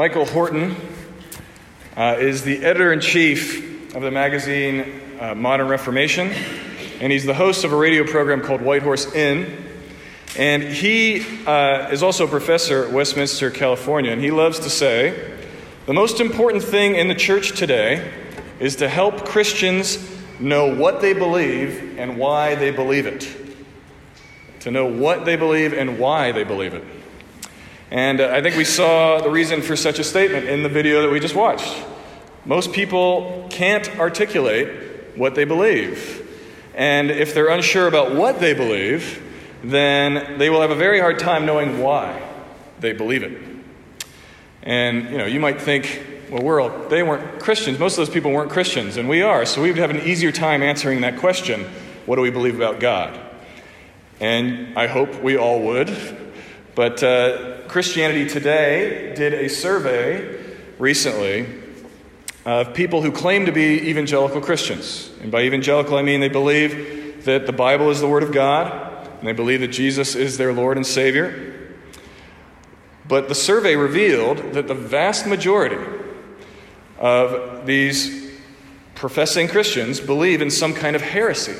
Michael Horton uh, is the editor in chief of the magazine uh, Modern Reformation, and he's the host of a radio program called White Horse Inn. And he uh, is also a professor at Westminster, California, and he loves to say the most important thing in the church today is to help Christians know what they believe and why they believe it. To know what they believe and why they believe it. And uh, I think we saw the reason for such a statement in the video that we just watched. Most people can't articulate what they believe. And if they're unsure about what they believe, then they will have a very hard time knowing why they believe it. And you know, you might think, well, we're all, they weren't Christians. Most of those people weren't Christians, and we are. So we would have an easier time answering that question what do we believe about God? And I hope we all would. But uh, Christianity Today did a survey recently of people who claim to be evangelical Christians. And by evangelical, I mean they believe that the Bible is the Word of God, and they believe that Jesus is their Lord and Savior. But the survey revealed that the vast majority of these professing Christians believe in some kind of heresy.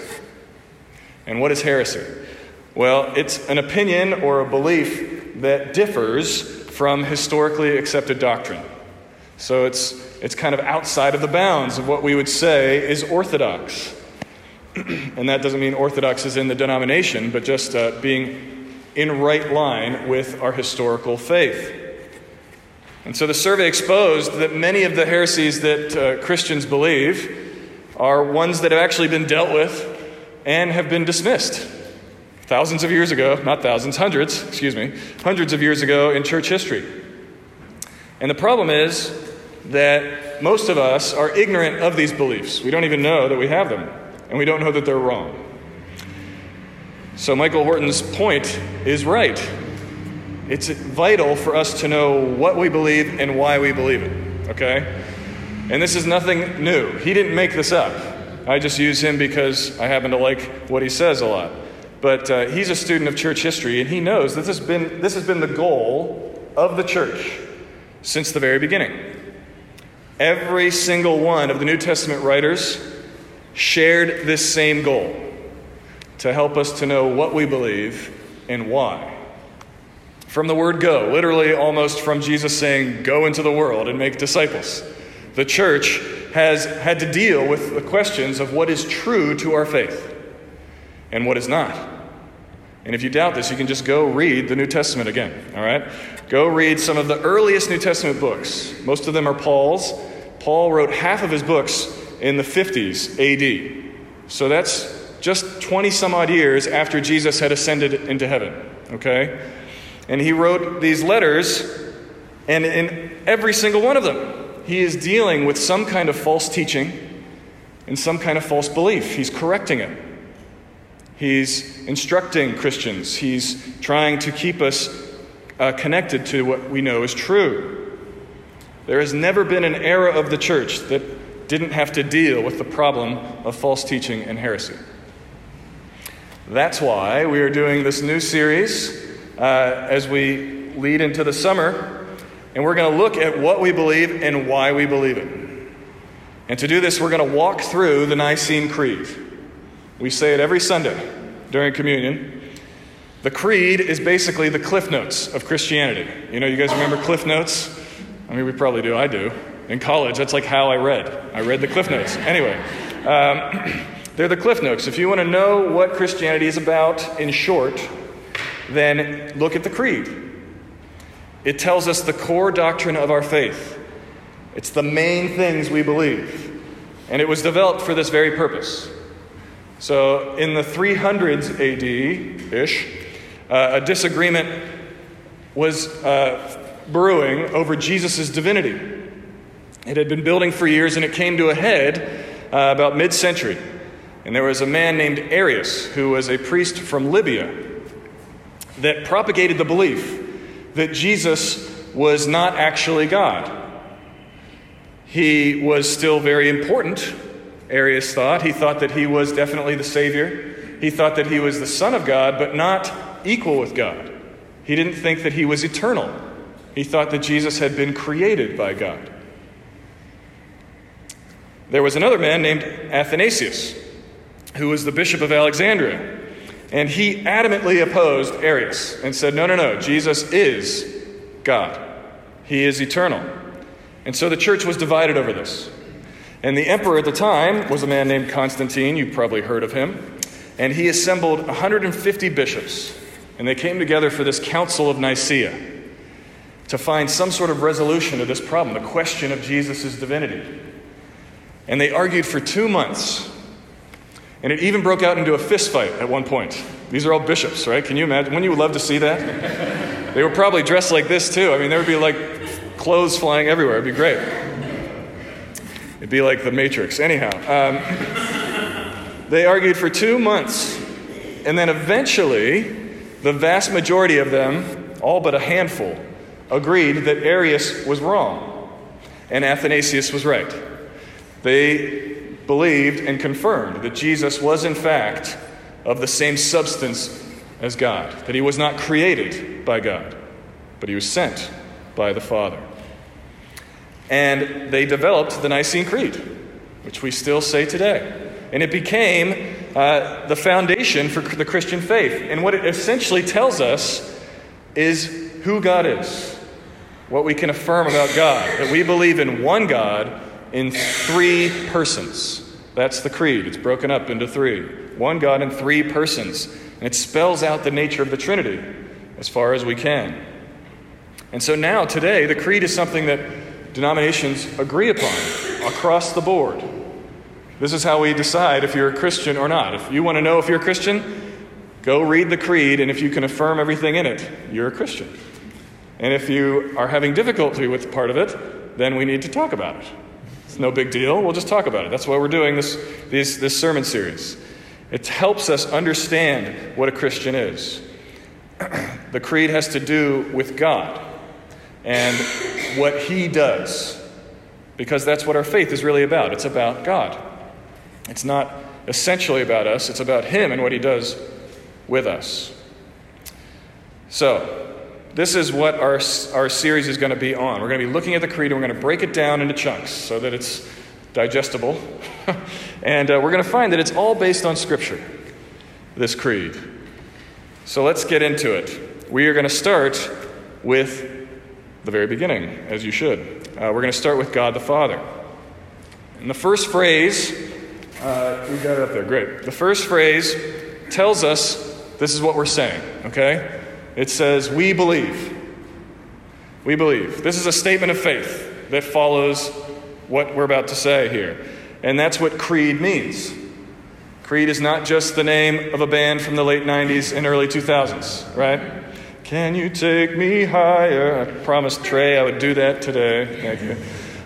And what is heresy? Well, it's an opinion or a belief that differs from historically accepted doctrine. So it's, it's kind of outside of the bounds of what we would say is orthodox. and that doesn't mean orthodox is in the denomination, but just uh, being in right line with our historical faith. And so the survey exposed that many of the heresies that uh, Christians believe are ones that have actually been dealt with and have been dismissed thousands of years ago, not thousands, hundreds, excuse me, hundreds of years ago in church history. And the problem is that most of us are ignorant of these beliefs. We don't even know that we have them, and we don't know that they're wrong. So, Michael Horton's point is right. It's vital for us to know what we believe and why we believe it, okay? And this is nothing new. He didn't make this up. I just use him because I happen to like what he says a lot. But uh, he's a student of church history, and he knows that this has, been, this has been the goal of the church since the very beginning. Every single one of the New Testament writers shared this same goal to help us to know what we believe and why. From the word go, literally almost from Jesus saying, Go into the world and make disciples, the church has had to deal with the questions of what is true to our faith and what is not. And if you doubt this, you can just go read the New Testament again, all right? Go read some of the earliest New Testament books. Most of them are Paul's. Paul wrote half of his books in the 50s AD. So that's just 20 some odd years after Jesus had ascended into heaven, okay? And he wrote these letters, and in every single one of them, he is dealing with some kind of false teaching and some kind of false belief. He's correcting it. He's instructing Christians. He's trying to keep us uh, connected to what we know is true. There has never been an era of the church that didn't have to deal with the problem of false teaching and heresy. That's why we are doing this new series uh, as we lead into the summer, and we're going to look at what we believe and why we believe it. And to do this, we're going to walk through the Nicene Creed. We say it every Sunday during communion. The creed is basically the cliff notes of Christianity. You know, you guys remember cliff notes? I mean, we probably do. I do. In college, that's like how I read. I read the cliff notes. Anyway, um, they're the cliff notes. If you want to know what Christianity is about in short, then look at the creed. It tells us the core doctrine of our faith. It's the main things we believe. And it was developed for this very purpose. So, in the 300s AD ish, uh, a disagreement was uh, brewing over Jesus' divinity. It had been building for years and it came to a head uh, about mid century. And there was a man named Arius, who was a priest from Libya, that propagated the belief that Jesus was not actually God. He was still very important Arius thought. He thought that he was definitely the Savior. He thought that he was the Son of God, but not equal with God. He didn't think that he was eternal. He thought that Jesus had been created by God. There was another man named Athanasius, who was the bishop of Alexandria, and he adamantly opposed Arius and said, No, no, no, Jesus is God, He is eternal. And so the church was divided over this. And the emperor at the time was a man named Constantine. You've probably heard of him. And he assembled 150 bishops, and they came together for this Council of Nicaea to find some sort of resolution to this problem, the question of Jesus' divinity. And they argued for two months. And it even broke out into a fist fight at one point. These are all bishops, right? Can you imagine? Wouldn't you love to see that? they were probably dressed like this too. I mean, there would be like clothes flying everywhere. It'd be great. It'd be like the Matrix. Anyhow, um, they argued for two months. And then eventually, the vast majority of them, all but a handful, agreed that Arius was wrong and Athanasius was right. They believed and confirmed that Jesus was, in fact, of the same substance as God, that he was not created by God, but he was sent by the Father. And they developed the Nicene Creed, which we still say today. And it became uh, the foundation for the Christian faith. And what it essentially tells us is who God is, what we can affirm about God, that we believe in one God in three persons. That's the creed. It's broken up into three. One God in three persons. And it spells out the nature of the Trinity as far as we can. And so now, today, the creed is something that denominations agree upon across the board. This is how we decide if you're a Christian or not. If you want to know if you're a Christian, go read the creed, and if you can affirm everything in it, you're a Christian. And if you are having difficulty with part of it, then we need to talk about it. It's no big deal. We'll just talk about it. That's why we're doing this, this, this sermon series. It helps us understand what a Christian is. the creed has to do with God and what He does, because that's what our faith is really about. It's about God. It's not essentially about us, it's about Him and what He does with us. So, this is what our, our series is going to be on. We're going to be looking at the creed and we're going to break it down into chunks so that it's digestible. and uh, we're going to find that it's all based on Scripture, this creed. So let's get into it. We are going to start with the very beginning, as you should. Uh, we're going to start with God the Father. And the first phrase, uh, we got it up there, great. The first phrase tells us this is what we're saying, okay? It says, We believe. We believe. This is a statement of faith that follows what we're about to say here. And that's what creed means. Creed is not just the name of a band from the late 90s and early 2000s, right? Can you take me higher? I promised Trey I would do that today. Thank you.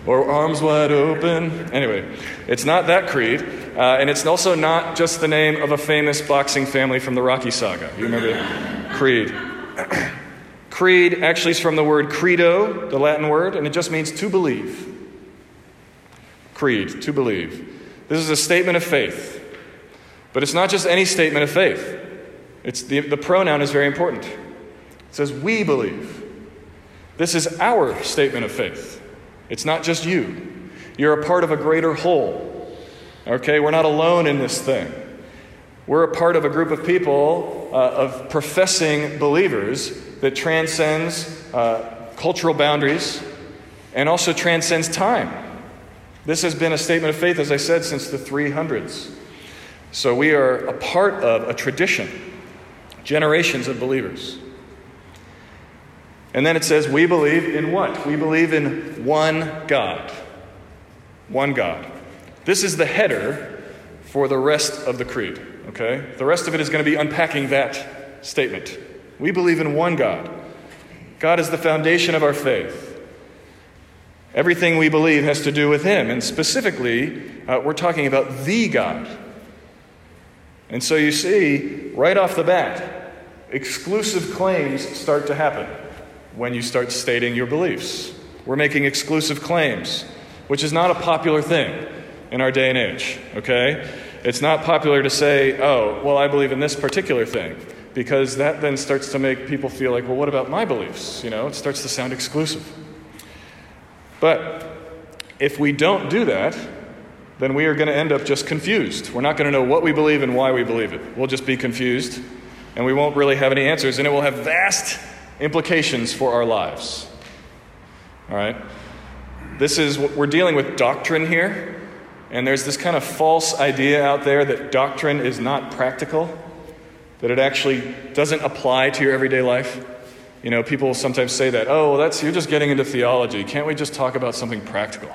Or arms wide open. Anyway, it's not that creed. Uh, and it's also not just the name of a famous boxing family from the Rocky saga. You remember that? Creed. Creed actually is from the word credo, the Latin word, and it just means to believe. Creed, to believe. This is a statement of faith. But it's not just any statement of faith. It's the, the pronoun is very important. It says, We believe. This is our statement of faith. It's not just you. You're a part of a greater whole. Okay? We're not alone in this thing. We're a part of a group of people, uh, of professing believers, that transcends uh, cultural boundaries and also transcends time. This has been a statement of faith, as I said, since the 300s. So we are a part of a tradition, generations of believers. And then it says, We believe in what? We believe in one God. One God. This is the header for the rest of the creed. Okay? The rest of it is going to be unpacking that statement. We believe in one God. God is the foundation of our faith. Everything we believe has to do with Him. And specifically, uh, we're talking about the God. And so you see, right off the bat, exclusive claims start to happen when you start stating your beliefs. We're making exclusive claims, which is not a popular thing in our day and age, okay? It's not popular to say, oh, well, I believe in this particular thing. because that then starts to make people feel like, well, what about my beliefs? You know, it starts to sound exclusive. But if we don't do that, then we are going to end up just confused. We're not going to know what we believe and why we believe it. We'll just be confused, and we won't really have any answers, and it will have vast implications for our lives. All right? This is what we're dealing with doctrine here, and there's this kind of false idea out there that doctrine is not practical, that it actually doesn't apply to your everyday life. You know, people sometimes say that, oh, well, that's, you're just getting into theology. Can't we just talk about something practical?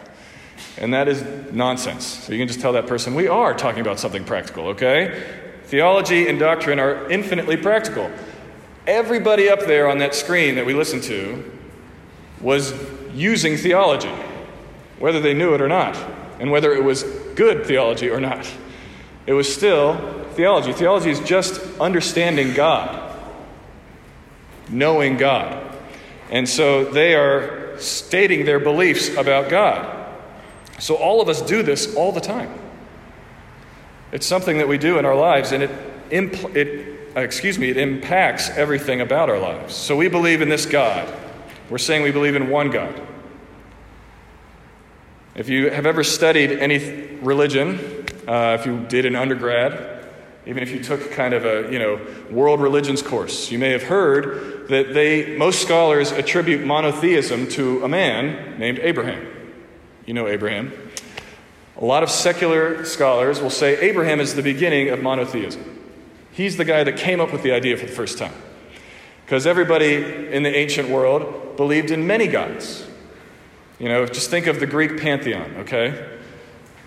And that is nonsense. So you can just tell that person, we are talking about something practical, okay? Theology and doctrine are infinitely practical. Everybody up there on that screen that we listened to was using theology, whether they knew it or not, and whether it was good theology or not. It was still theology. Theology is just understanding God knowing God. And so they are stating their beliefs about God. So all of us do this all the time. It's something that we do in our lives, and it, impl- it uh, excuse me, it impacts everything about our lives. So we believe in this God. We're saying we believe in one God. If you have ever studied any religion, uh, if you did an undergrad, even if you took kind of a you know world religions course you may have heard that they most scholars attribute monotheism to a man named abraham you know abraham a lot of secular scholars will say abraham is the beginning of monotheism he's the guy that came up with the idea for the first time because everybody in the ancient world believed in many gods you know just think of the greek pantheon okay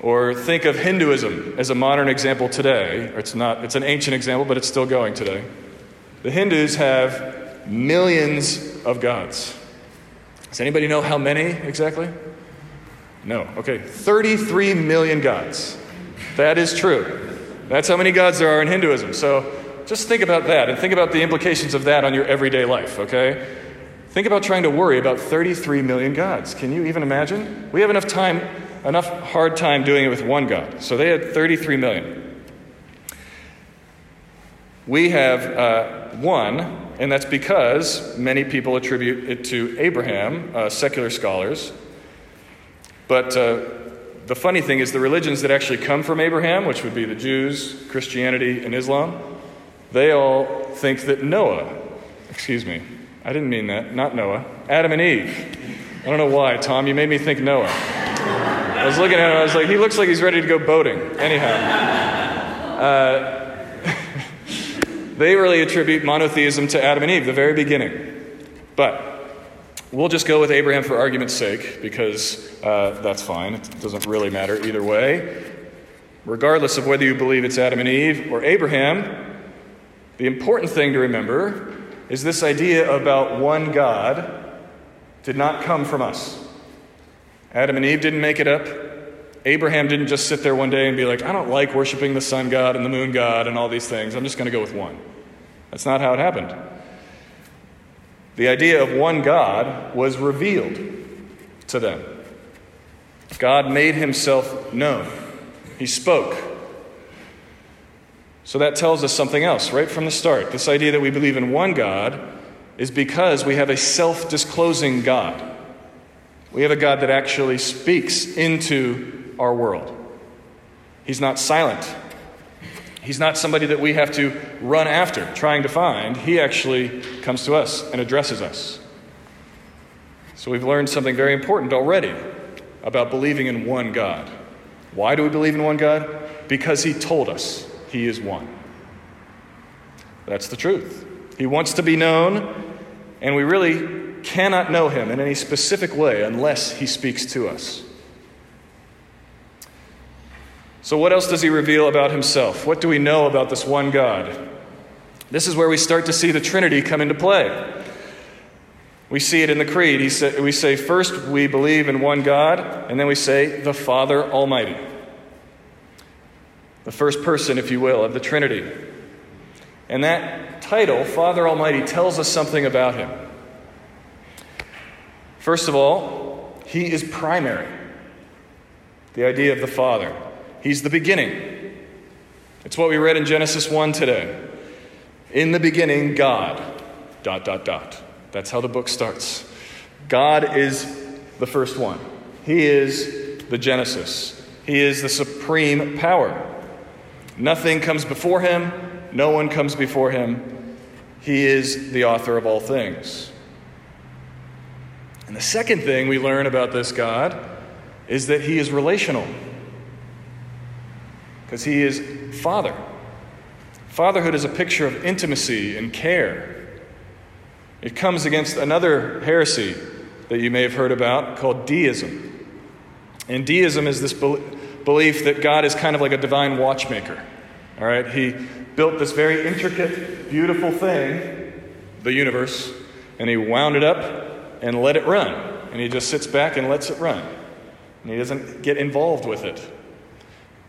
or think of Hinduism as a modern example today. It's not it's an ancient example, but it's still going today. The Hindus have millions of gods. Does anybody know how many exactly? No. Okay, 33 million gods. That is true. That's how many gods there are in Hinduism. So just think about that and think about the implications of that on your everyday life, okay? Think about trying to worry about 33 million gods. Can you even imagine? We have enough time enough hard time doing it with one God. So they had 33 million. We have uh, one, and that's because many people attribute it to Abraham, uh, secular scholars. But uh, the funny thing is, the religions that actually come from Abraham, which would be the Jews, Christianity, and Islam, they all think that Noah, excuse me, I didn't mean that, not Noah, Adam and Eve. I don't know why, Tom, you made me think Noah. I was looking at him, I was like, he looks like he's ready to go boating. Anyhow, uh, they really attribute monotheism to Adam and Eve, the very beginning. But we'll just go with Abraham for argument's sake, because uh, that's fine. It doesn't really matter either way. Regardless of whether you believe it's Adam and Eve or Abraham, the important thing to remember is this idea about one God did not come from us. Adam and Eve didn't make it up. Abraham didn't just sit there one day and be like, I don't like worshiping the sun god and the moon god and all these things. I'm just going to go with one. That's not how it happened. The idea of one God was revealed to them. God made himself known, he spoke. So that tells us something else right from the start. This idea that we believe in one God is because we have a self disclosing God. We have a God that actually speaks into our world. He's not silent. He's not somebody that we have to run after, trying to find. He actually comes to us and addresses us. So we've learned something very important already about believing in one God. Why do we believe in one God? Because He told us He is one. That's the truth. He wants to be known, and we really cannot know him in any specific way unless he speaks to us. So, what else does he reveal about himself? What do we know about this one God? This is where we start to see the Trinity come into play. We see it in the Creed. We say, first, we believe in one God, and then we say, the Father Almighty. The first person, if you will, of the Trinity. And that title, Father Almighty, tells us something about him. First of all, he is primary. The idea of the Father. He's the beginning. It's what we read in Genesis 1 today. In the beginning, God. Dot, dot, dot. That's how the book starts. God is the first one, He is the Genesis, He is the supreme power. Nothing comes before Him, no one comes before Him. He is the author of all things. And the second thing we learn about this God is that He is relational, because He is Father. Fatherhood is a picture of intimacy and care. It comes against another heresy that you may have heard about called deism. And deism is this belief that God is kind of like a divine watchmaker. All right? He built this very intricate, beautiful thing, the universe, and he wound it up and let it run. And he just sits back and lets it run. And he doesn't get involved with it.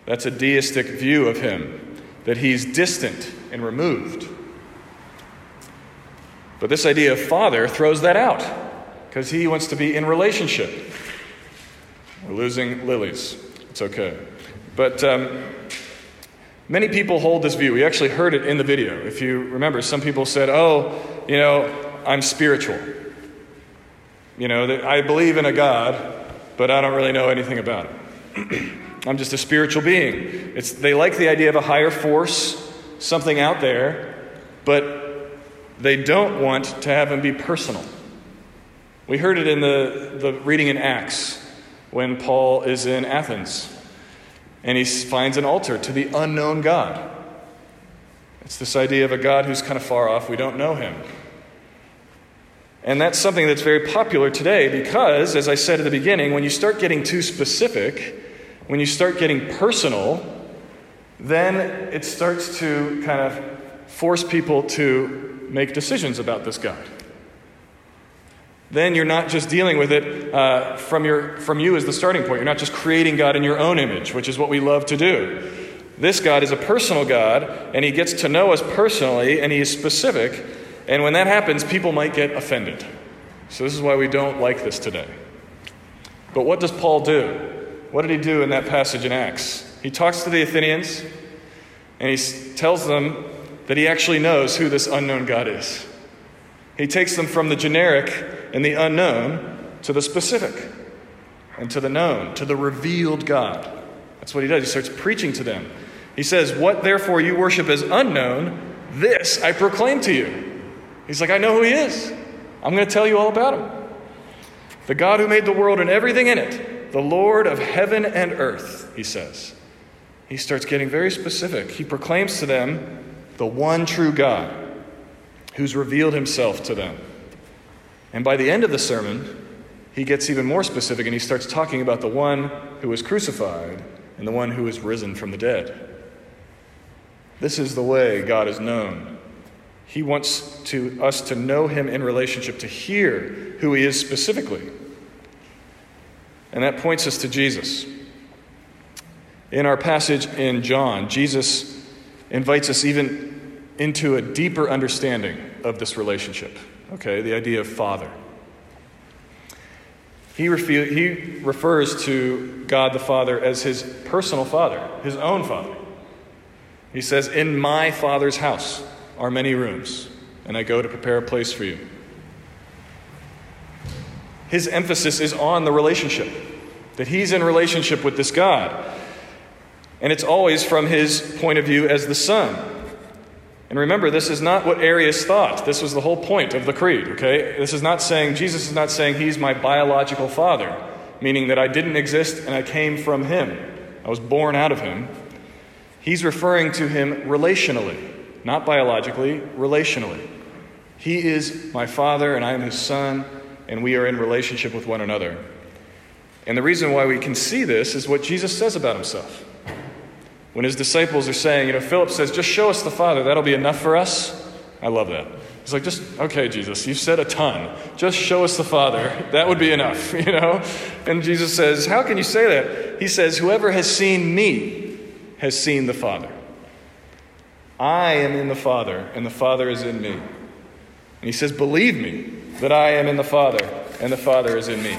That's a deistic view of him, that he's distant and removed. But this idea of father throws that out because he wants to be in relationship. We're losing lilies. It's okay. But um, many people hold this view. We actually heard it in the video. If you remember, some people said, Oh, you know, I'm spiritual. You know, I believe in a God, but I don't really know anything about it. I'm just a spiritual being. It's, they like the idea of a higher force, something out there, but they don't want to have him be personal. We heard it in the, the reading in Acts when Paul is in Athens and he finds an altar to the unknown God. It's this idea of a God who's kind of far off, we don't know him. And that's something that's very popular today because, as I said at the beginning, when you start getting too specific, when you start getting personal, then it starts to kind of force people to make decisions about this God. Then you're not just dealing with it uh, from, your, from you as the starting point. You're not just creating God in your own image, which is what we love to do. This God is a personal God, and He gets to know us personally, and He is specific. And when that happens, people might get offended. So, this is why we don't like this today. But what does Paul do? What did he do in that passage in Acts? He talks to the Athenians, and he tells them that he actually knows who this unknown God is. He takes them from the generic and the unknown to the specific and to the known, to the revealed God. That's what he does. He starts preaching to them. He says, What therefore you worship as unknown, this I proclaim to you. He's like, I know who he is. I'm going to tell you all about him. The God who made the world and everything in it, the Lord of heaven and earth, he says. He starts getting very specific. He proclaims to them the one true God who's revealed himself to them. And by the end of the sermon, he gets even more specific and he starts talking about the one who was crucified and the one who was risen from the dead. This is the way God is known. He wants to, us to know him in relationship, to hear who he is specifically. And that points us to Jesus. In our passage in John, Jesus invites us even into a deeper understanding of this relationship, okay? The idea of father. He, he refers to God the Father as his personal father, his own father. He says, In my father's house are many rooms, and I go to prepare a place for you. His emphasis is on the relationship, that he's in relationship with this God and it's always from his point of view as the Son. And remember, this is not what Arius thought. This was the whole point of the creed, okay? This is not saying, Jesus is not saying he's my biological father, meaning that I didn't exist and I came from him. I was born out of him. He's referring to him relationally, not biologically, relationally. He is my father and I am his son, and we are in relationship with one another. And the reason why we can see this is what Jesus says about himself. When his disciples are saying, you know, Philip says, just show us the Father, that'll be enough for us. I love that. He's like, just, okay, Jesus, you've said a ton. Just show us the Father. That would be enough, you know? And Jesus says, How can you say that? He says, Whoever has seen me has seen the Father. I am in the Father, and the Father is in me. And he says, Believe me that I am in the Father, and the Father is in me.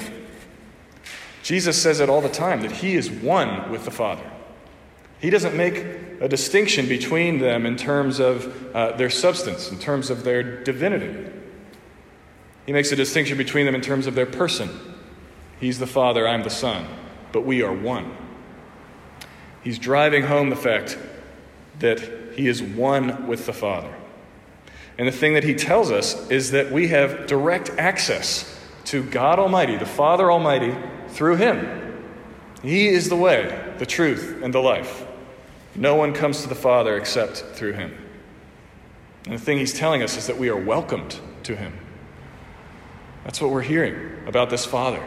Jesus says it all the time that he is one with the Father. He doesn't make a distinction between them in terms of uh, their substance, in terms of their divinity. He makes a distinction between them in terms of their person. He's the Father, I'm the Son, but we are one. He's driving home the fact that he is one with the Father. And the thing that he tells us is that we have direct access to God Almighty, the Father Almighty, through him. He is the way, the truth, and the life. No one comes to the Father except through him. And the thing he's telling us is that we are welcomed to him. That's what we're hearing about this Father.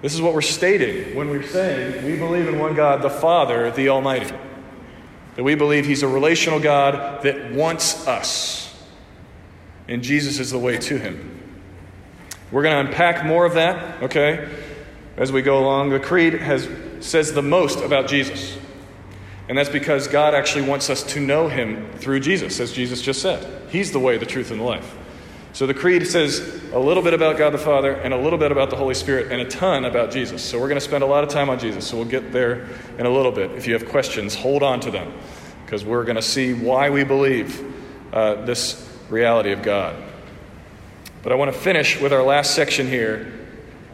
This is what we're stating when we're saying we believe in one God, the Father, the Almighty. That we believe He's a relational God that wants us. And Jesus is the way to Him. We're going to unpack more of that, okay, as we go along. The Creed has, says the most about Jesus. And that's because God actually wants us to know Him through Jesus, as Jesus just said. He's the way, the truth, and the life. So the Creed says a little bit about God the Father and a little bit about the Holy Spirit and a ton about Jesus. So we're going to spend a lot of time on Jesus. So we'll get there in a little bit. If you have questions, hold on to them because we're going to see why we believe uh, this reality of God. But I want to finish with our last section here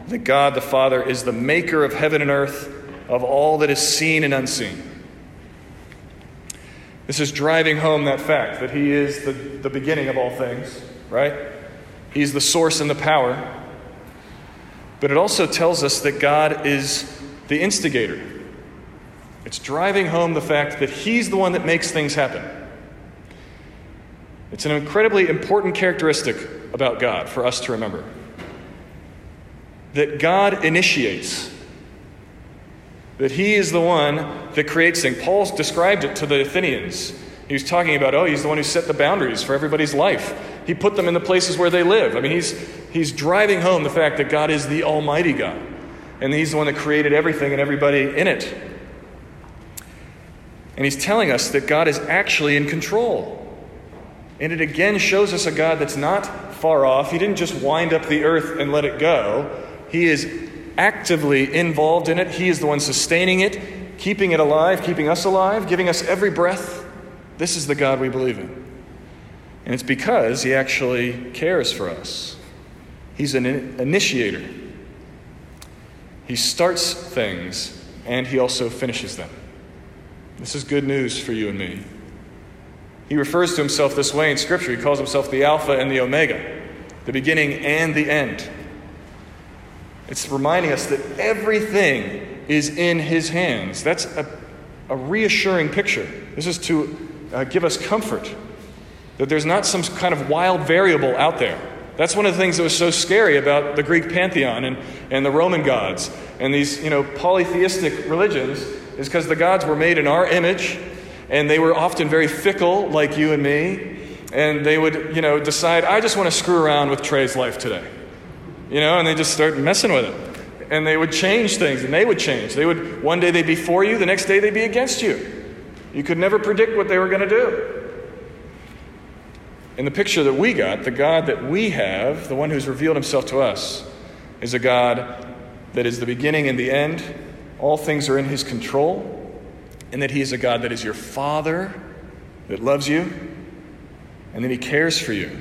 that God the Father is the maker of heaven and earth, of all that is seen and unseen. This is driving home that fact that He is the, the beginning of all things right? He's the source and the power. But it also tells us that God is the instigator. It's driving home the fact that He's the one that makes things happen. It's an incredibly important characteristic about God for us to remember that God initiates, that He is the one that creates things. Paul described it to the Athenians. He was talking about, oh, He's the one who set the boundaries for everybody's life. He put them in the places where they live. I mean, he's, he's driving home the fact that God is the Almighty God, and He's the one that created everything and everybody in it. And He's telling us that God is actually in control. And it again shows us a God that's not far off. He didn't just wind up the earth and let it go, He is actively involved in it. He is the one sustaining it, keeping it alive, keeping us alive, giving us every breath. This is the God we believe in. And it's because he actually cares for us. He's an initiator. He starts things and he also finishes them. This is good news for you and me. He refers to himself this way in Scripture. He calls himself the Alpha and the Omega, the beginning and the end. It's reminding us that everything is in his hands. That's a, a reassuring picture. This is to uh, give us comfort that there's not some kind of wild variable out there. That's one of the things that was so scary about the Greek pantheon and, and the Roman gods and these, you know, polytheistic religions is because the gods were made in our image and they were often very fickle, like you and me. And they would, you know, decide, I just want to screw around with Trey's life today. You know, and they just start messing with it. And they would change things, and they would change. They would, one day they'd be for you, the next day they'd be against you. You could never predict what they were going to do. And the picture that we got, the God that we have, the one who's revealed himself to us, is a God that is the beginning and the end. All things are in his control. And that he is a God that is your father, that loves you, and that he cares for you.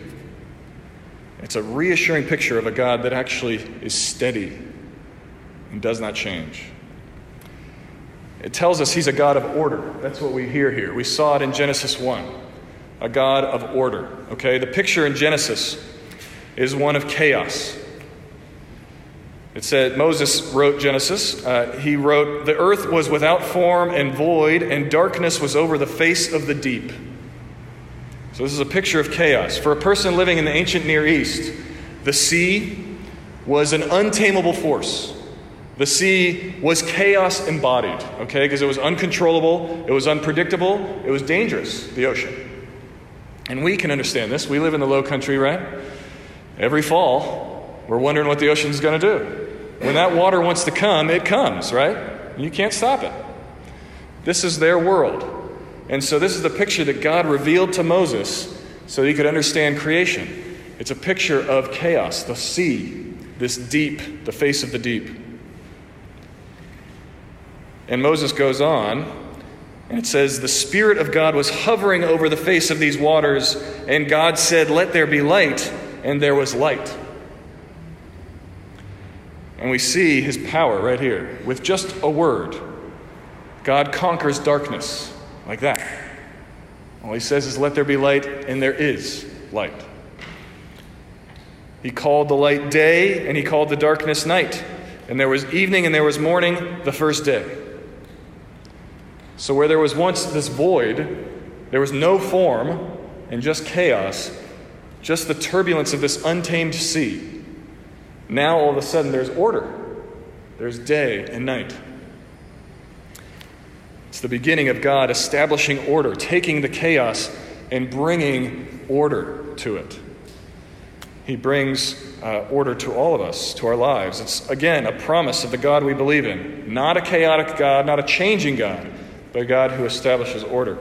It's a reassuring picture of a God that actually is steady and does not change. It tells us he's a God of order. That's what we hear here. We saw it in Genesis 1 a God of order. Okay? The picture in Genesis is one of chaos. It said, Moses wrote Genesis. Uh, he wrote, The earth was without form and void, and darkness was over the face of the deep. So, this is a picture of chaos. For a person living in the ancient Near East, the sea was an untamable force. The sea was chaos embodied, okay, because it was uncontrollable, it was unpredictable, it was dangerous, the ocean. And we can understand this. We live in the low country, right? Every fall, we're wondering what the ocean's going to do. When that water wants to come, it comes, right? You can't stop it. This is their world. And so, this is the picture that God revealed to Moses so he could understand creation. It's a picture of chaos, the sea, this deep, the face of the deep. And Moses goes on And it says, The Spirit of God was hovering over the face of these waters, and God said, Let there be light, and there was light. And we see his power right here. With just a word, God conquers darkness like that. All he says is, Let there be light, and there is light. He called the light day, and he called the darkness night. And there was evening and there was morning the first day. So, where there was once this void, there was no form and just chaos, just the turbulence of this untamed sea. Now, all of a sudden, there's order. There's day and night. It's the beginning of God establishing order, taking the chaos and bringing order to it. He brings uh, order to all of us, to our lives. It's, again, a promise of the God we believe in. Not a chaotic God, not a changing God, but a God who establishes order.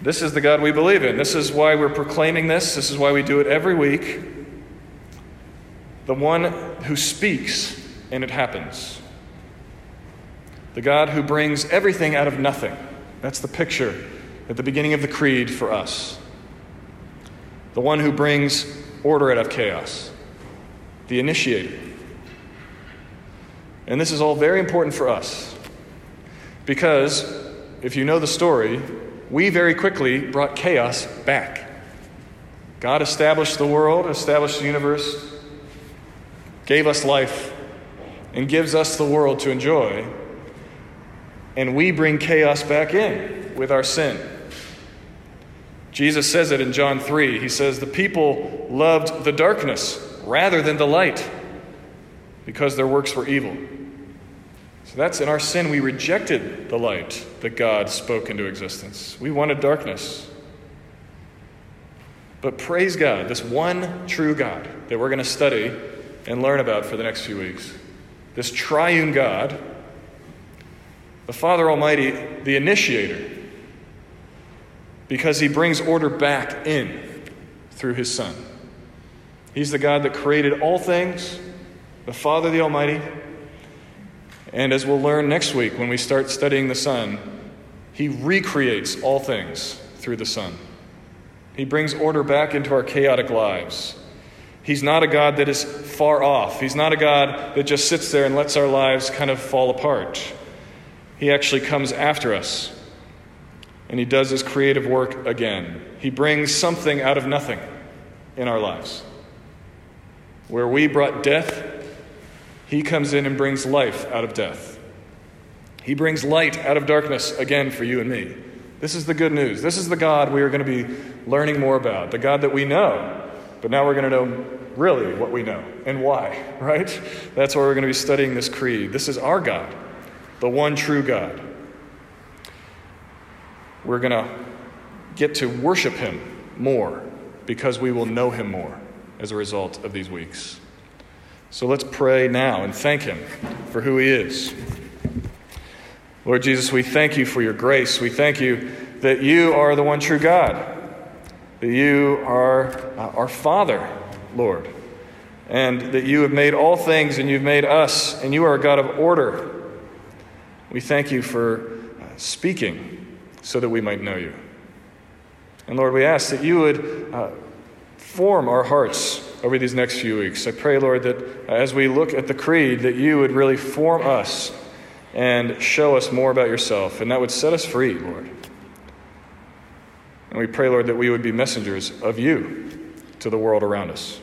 This is the God we believe in. This is why we're proclaiming this. This is why we do it every week. The one who speaks and it happens. The God who brings everything out of nothing. That's the picture at the beginning of the creed for us. The one who brings order out of chaos. The initiator. And this is all very important for us because if you know the story, we very quickly brought chaos back. God established the world, established the universe, gave us life, and gives us the world to enjoy. And we bring chaos back in with our sin. Jesus says it in John 3. He says, The people loved the darkness rather than the light because their works were evil. So that's in our sin. We rejected the light that God spoke into existence. We wanted darkness. But praise God, this one true God that we're going to study and learn about for the next few weeks. This triune God, the Father Almighty, the initiator, because he brings order back in through his Son. He's the God that created all things, the Father the Almighty, and as we'll learn next week when we start studying the Son, He recreates all things through the Son. He brings order back into our chaotic lives. He's not a God that is far off. He's not a God that just sits there and lets our lives kind of fall apart. He actually comes after us and He does His creative work again. He brings something out of nothing in our lives. Where we brought death he comes in and brings life out of death. He brings light out of darkness again for you and me. This is the good news. This is the God we are going to be learning more about, the God that we know, but now we're going to know really what we know and why, right? That's why we're going to be studying this creed. This is our God, the one true God. We're going to get to worship Him more because we will know Him more as a result of these weeks. So let's pray now and thank Him for who He is. Lord Jesus, we thank you for your grace. We thank you that you are the one true God, you are uh, our Father, Lord, and that you have made all things and you've made us, and you are a God of order. We thank you for uh, speaking so that we might know you. And Lord, we ask that you would uh, form our hearts over these next few weeks. I pray, Lord, that as we look at the creed, that you would really form us and show us more about yourself, and that would set us free, Lord. And we pray, Lord, that we would be messengers of you to the world around us.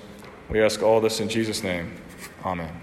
We ask all this in Jesus' name. Amen.